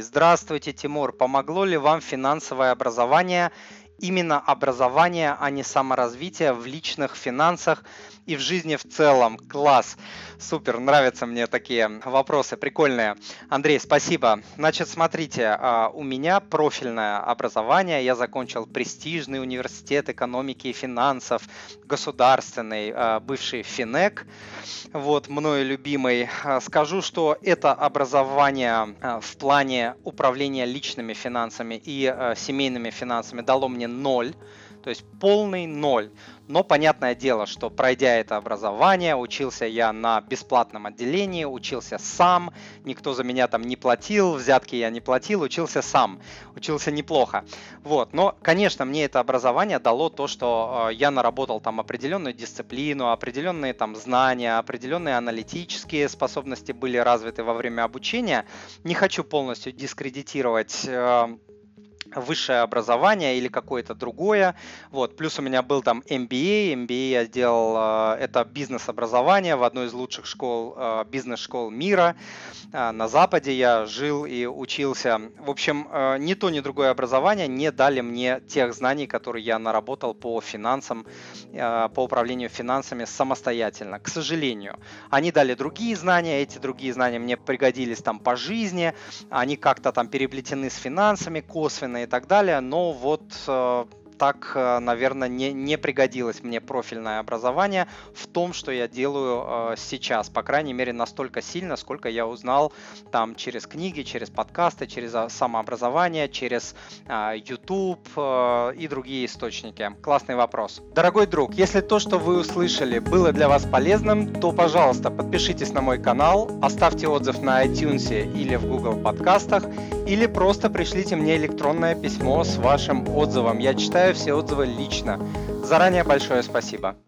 Здравствуйте, Тимур. Помогло ли вам финансовое образование именно образование, а не саморазвитие в личных финансах и в жизни в целом. Класс. Супер, нравятся мне такие вопросы, прикольные. Андрей, спасибо. Значит, смотрите, а, у меня профильное образование. Я закончил престижный университет экономики и финансов, государственный, а, бывший Финек, вот, мною любимый. А, скажу, что это образование в плане управления личными финансами и семейными финансами дало мне ноль, то есть полный ноль. Но понятное дело, что пройдя это образование, учился я на бесплатном отделении, учился сам, никто за меня там не платил, взятки я не платил, учился сам, учился неплохо. Вот, но, конечно, мне это образование дало то, что э, я наработал там определенную дисциплину, определенные там знания, определенные аналитические способности были развиты во время обучения. Не хочу полностью дискредитировать э, высшее образование или какое-то другое. Вот. Плюс у меня был там MBA. MBA я сделал, э, это бизнес-образование в одной из лучших школ, э, бизнес-школ мира. Э, на Западе я жил и учился. В общем, ни то, ни другое образование не дали мне тех знаний, которые я наработал по финансам, по управлению финансами самостоятельно, к сожалению. Они дали другие знания, эти другие знания мне пригодились там по жизни, они как-то там переплетены с финансами косвенно, и так далее, но вот э, так, э, наверное, не, не пригодилось мне профильное образование в том, что я делаю э, сейчас, по крайней мере, настолько сильно, сколько я узнал там через книги, через подкасты, через а, самообразование, через э, YouTube э, и другие источники. Классный вопрос. Дорогой друг, если то, что вы услышали, было для вас полезным, то, пожалуйста, подпишитесь на мой канал, оставьте отзыв на iTunes или в Google подкастах, или просто пришлите мне электронное письмо с вашим отзывом. Я читаю все отзывы лично. Заранее большое спасибо.